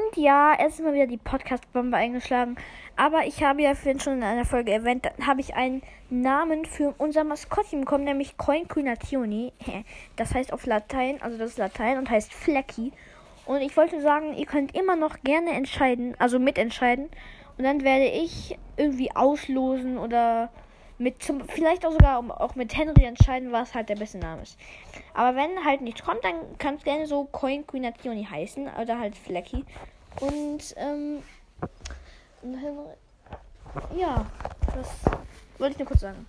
Und ja, es ist mal wieder die Podcast-Bombe eingeschlagen. Aber ich habe ja vorhin schon in einer Folge erwähnt, dann habe ich einen Namen für unser Maskottchen bekommen, nämlich Coinquinationi. Das heißt auf Latein, also das ist Latein und heißt Flecky. Und ich wollte sagen, ihr könnt immer noch gerne entscheiden, also mitentscheiden. Und dann werde ich irgendwie auslosen oder mit zum, vielleicht auch sogar auch mit Henry entscheiden, was halt der beste Name ist. Aber wenn halt nichts kommt, dann kann es gerne so Coin Quinationi heißen oder halt Flecky. Und ähm, ja, das wollte ich nur kurz sagen.